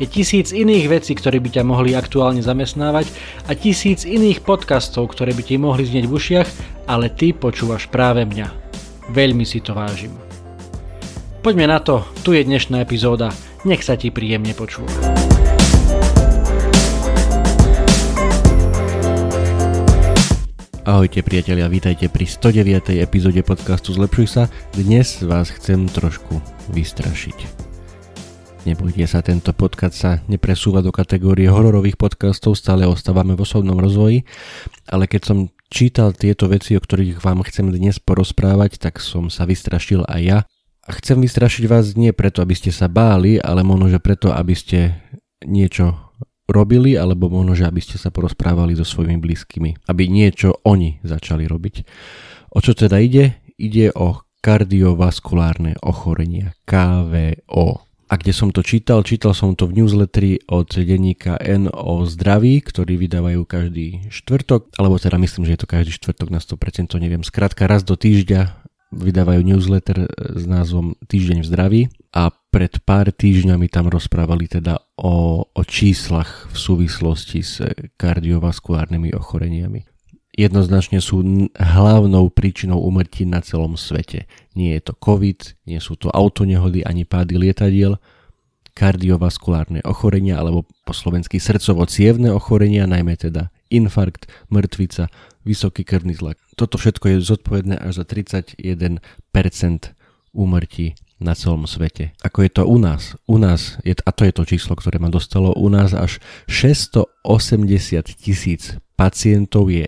Je tisíc iných vecí, ktoré by ťa mohli aktuálne zamestnávať a tisíc iných podcastov, ktoré by ti mohli znieť v ušiach, ale ty počúvaš práve mňa. Veľmi si to vážim. Poďme na to, tu je dnešná epizóda. Nech sa ti príjemne počúva. Ahojte priatelia, vítajte pri 109. epizóde podcastu Zlepšuj sa. Dnes vás chcem trošku vystrašiť. Nebojte sa, tento podcast sa nepresúva do kategórie hororových podcastov, stále ostávame v osobnom rozvoji, ale keď som čítal tieto veci, o ktorých vám chcem dnes porozprávať, tak som sa vystrašil aj ja. A chcem vystrašiť vás nie preto, aby ste sa báli, ale možno, že preto, aby ste niečo robili, alebo možno, že aby ste sa porozprávali so svojimi blízkymi, aby niečo oni začali robiť. O čo teda ide? Ide o kardiovaskulárne ochorenia, KVO. A kde som to čítal? Čítal som to v newsletteri od denníka N o zdraví, ktorý vydávajú každý štvrtok, alebo teda myslím, že je to každý štvrtok na 100%, to neviem. Skrátka raz do týždňa vydávajú newsletter s názvom Týždeň v zdraví a pred pár týždňami tam rozprávali teda o, o číslach v súvislosti s kardiovaskulárnymi ochoreniami jednoznačne sú hlavnou príčinou umrtí na celom svete. Nie je to COVID, nie sú to autonehody ani pády lietadiel, kardiovaskulárne ochorenia alebo po slovensky srdcovo-cievne ochorenia, najmä teda infarkt, mŕtvica, vysoký krvný tlak. Toto všetko je zodpovedné až za 31% úmrtí na celom svete. Ako je to u nás? U nás, je, a to je to číslo, ktoré ma dostalo, u nás až 680 tisíc pacientov je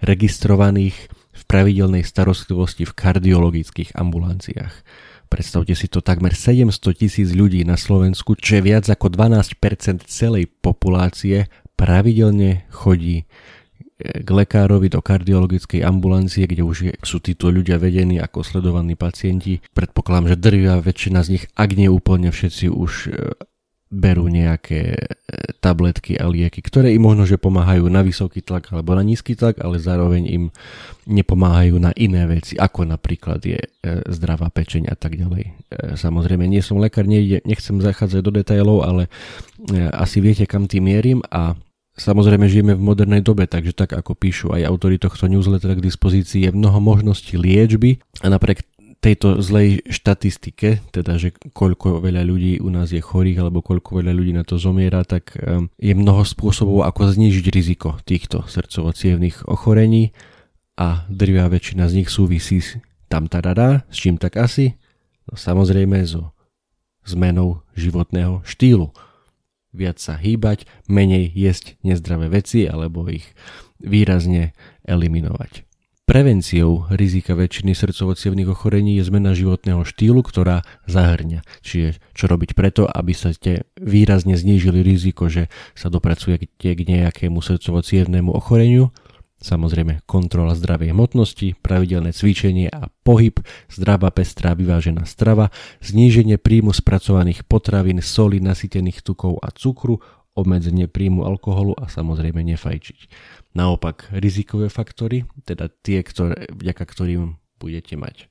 registrovaných v pravidelnej starostlivosti v kardiologických ambulanciách. Predstavte si to takmer 700 tisíc ľudí na Slovensku, čo je viac ako 12% celej populácie, pravidelne chodí e, k lekárovi do kardiologickej ambulancie, kde už sú títo ľudia vedení ako sledovaní pacienti. Predpokladám, že drvia väčšina z nich, ak nie úplne všetci, už e, berú nejaké e, tabletky a lieky, ktoré im možno, že pomáhajú na vysoký tlak alebo na nízky tlak, ale zároveň im nepomáhajú na iné veci, ako napríklad je e, zdravá pečeň a tak ďalej. E, samozrejme, nie som lekár, nechcem zachádzať do detailov, ale asi viete, kam tým mierim a Samozrejme žijeme v modernej dobe, takže tak ako píšu aj autory tohto newslettera k dispozícii je mnoho možností liečby a napriek tejto zlej štatistike, teda že koľko veľa ľudí u nás je chorých alebo koľko veľa ľudí na to zomiera, tak ehm, je mnoho spôsobov, ako znížiť riziko týchto srdcovo ochorení a drvia väčšina z nich súvisí tam tarara, s čím tak asi? No samozrejme so zmenou životného štýlu. Viac sa hýbať, menej jesť nezdravé veci alebo ich výrazne eliminovať. Prevenciou rizika väčšiny srdcovo ochorení je zmena životného štýlu, ktorá zahrňa. Čiže čo robiť preto, aby sa ste výrazne znížili riziko, že sa dopracujete k nejakému srdcovo ochoreniu. Samozrejme kontrola zdravej hmotnosti, pravidelné cvičenie a pohyb, zdravá pestrá vyvážená strava, zníženie príjmu spracovaných potravín, soli, nasýtených tukov a cukru, obmedzenie príjmu alkoholu a samozrejme nefajčiť. Naopak rizikové faktory, teda tie, ktoré, vďaka ktorým budete mať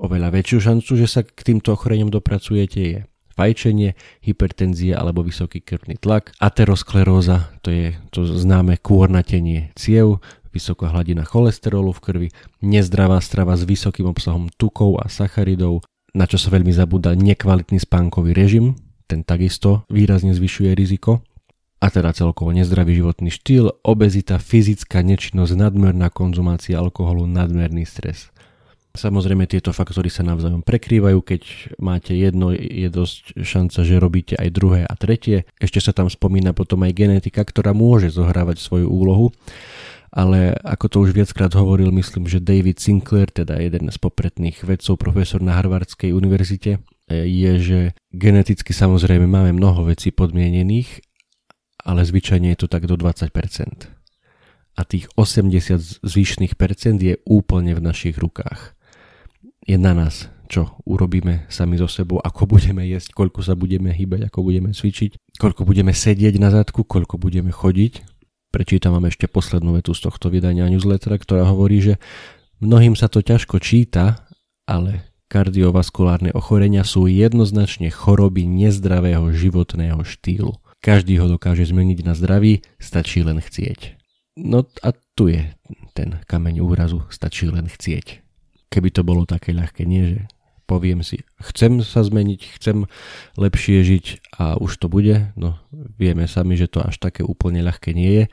oveľa väčšiu šancu, že sa k týmto ochoreniam dopracujete, je fajčenie, hypertenzia alebo vysoký krvný tlak, ateroskleróza, to je to známe kôrnatenie ciev, vysoká hladina cholesterolu v krvi, nezdravá strava s vysokým obsahom tukov a sacharidov, na čo sa veľmi zabúda nekvalitný spánkový režim, ten takisto výrazne zvyšuje riziko a teda celkovo nezdravý životný štýl, obezita, fyzická nečinnosť, nadmerná konzumácia alkoholu, nadmerný stres. Samozrejme tieto faktory sa navzájom prekrývajú, keď máte jedno, je dosť šanca, že robíte aj druhé a tretie. Ešte sa tam spomína potom aj genetika, ktorá môže zohrávať svoju úlohu. Ale ako to už viackrát hovoril, myslím, že David Sinclair, teda jeden z popredných vedcov, profesor na Harvardskej univerzite, je, že geneticky samozrejme máme mnoho vecí podmienených, ale zvyčajne je to tak do 20%. A tých 80 zvyšných percent je úplne v našich rukách. Je na nás, čo urobíme sami so sebou, ako budeme jesť, koľko sa budeme hýbať, ako budeme cvičiť, koľko budeme sedieť na zadku, koľko budeme chodiť. Prečítam vám ešte poslednú vetu z tohto vydania newslettera, ktorá hovorí, že mnohým sa to ťažko číta, ale kardiovaskulárne ochorenia sú jednoznačne choroby nezdravého životného štýlu. Každý ho dokáže zmeniť na zdravý, stačí len chcieť. No a tu je ten kameň úrazu, stačí len chcieť. Keby to bolo také ľahké, nie že poviem si, chcem sa zmeniť, chcem lepšie žiť a už to bude, no vieme sami, že to až také úplne ľahké nie je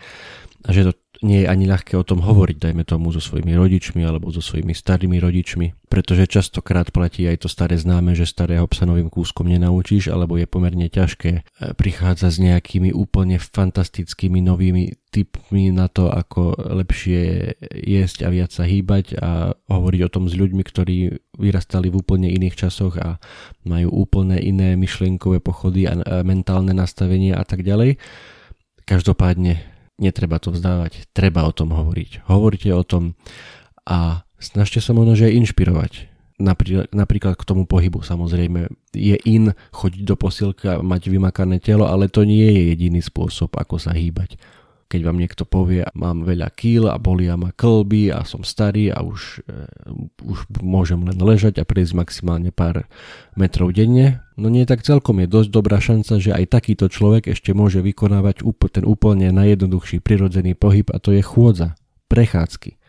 a že to nie je ani ľahké o tom hovoriť, dajme tomu so svojimi rodičmi alebo so svojimi starými rodičmi, pretože častokrát platí aj to staré známe, že starého psa novým kúskom nenaučíš, alebo je pomerne ťažké e, prichádzať s nejakými úplne fantastickými novými tipmi na to, ako lepšie jesť a viac sa hýbať a hovoriť o tom s ľuďmi, ktorí vyrastali v úplne iných časoch a majú úplne iné myšlienkové pochody a mentálne nastavenie a tak ďalej. Každopádne netreba to vzdávať, treba o tom hovoriť. Hovorte o tom a snažte sa možno, že aj inšpirovať. Napríklad, k tomu pohybu samozrejme je in chodiť do posilka, mať vymakané telo, ale to nie je jediný spôsob, ako sa hýbať keď vám niekto povie, mám veľa kýl a bolia ma klby a som starý a už, uh, už môžem len ležať a prejsť maximálne pár metrov denne, no nie tak celkom je dosť dobrá šanca, že aj takýto človek ešte môže vykonávať ten úplne najjednoduchší prirodzený pohyb a to je chôdza, prechádzky.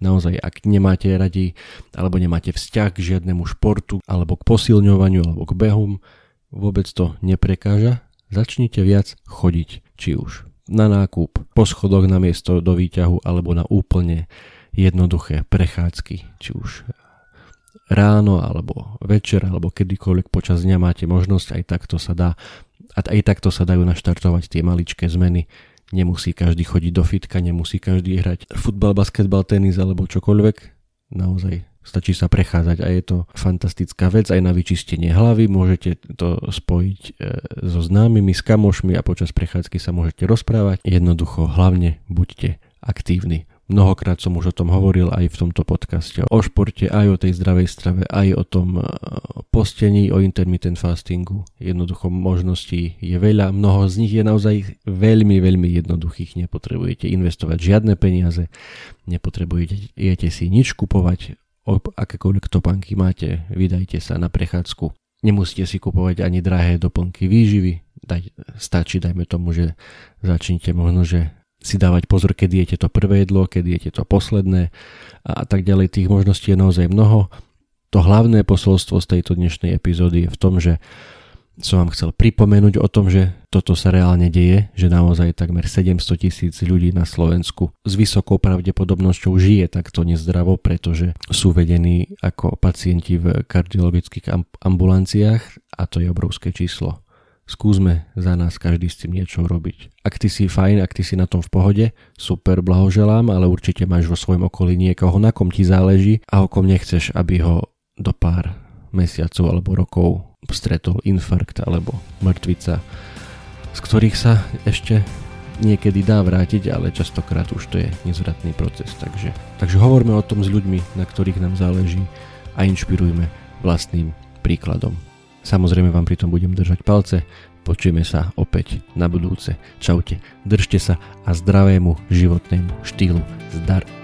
Naozaj, ak nemáte radi alebo nemáte vzťah k žiadnemu športu alebo k posilňovaniu alebo k behom, vôbec to neprekáža, začnite viac chodiť, či už na nákup, po schodoch na miesto do výťahu alebo na úplne jednoduché prechádzky, či už ráno alebo večer alebo kedykoľvek počas dňa máte možnosť, aj takto sa dá a aj takto sa dajú naštartovať tie maličké zmeny. Nemusí každý chodiť do fitka, nemusí každý hrať futbal, basketbal, tenis alebo čokoľvek. Naozaj Stačí sa prechádzať a je to fantastická vec aj na vyčistenie hlavy. Môžete to spojiť e, so známymi, s kamošmi a počas prechádzky sa môžete rozprávať. Jednoducho, hlavne buďte aktívni. Mnohokrát som už o tom hovoril aj v tomto podcaste. O športe, aj o tej zdravej strave, aj o tom e, postení, o intermittent fastingu. Jednoducho možností je veľa. Mnoho z nich je naozaj veľmi, veľmi jednoduchých. Nepotrebujete investovať žiadne peniaze, nepotrebujete si nič kupovať akékoľvek topánky máte, vydajte sa na prechádzku. Nemusíte si kupovať ani drahé doplnky výživy, Daj, stačí dajme tomu, že začnite možno, že si dávať pozor, kedy jete to prvé jedlo, kedy jete to posledné a tak ďalej. Tých možností je naozaj mnoho. To hlavné posolstvo z tejto dnešnej epizódy je v tom, že som vám chcel pripomenúť o tom, že toto sa reálne deje, že naozaj takmer 700 tisíc ľudí na Slovensku s vysokou pravdepodobnosťou žije takto nezdravo, pretože sú vedení ako pacienti v kardiologických ambulanciách a to je obrovské číslo. Skúsme za nás každý s tým niečo robiť. Ak ty si fajn, ak ty si na tom v pohode, super, blahoželám, ale určite máš vo svojom okolí niekoho, na kom ti záleží a o kom nechceš, aby ho do pár mesiacov alebo rokov stretol infarkt alebo mŕtvica, z ktorých sa ešte niekedy dá vrátiť, ale častokrát už to je nezvratný proces. Takže, takže hovorme o tom s ľuďmi, na ktorých nám záleží a inšpirujme vlastným príkladom. Samozrejme vám pritom budem držať palce, počujeme sa opäť na budúce. Čaute, držte sa a zdravému životnému štýlu zdar.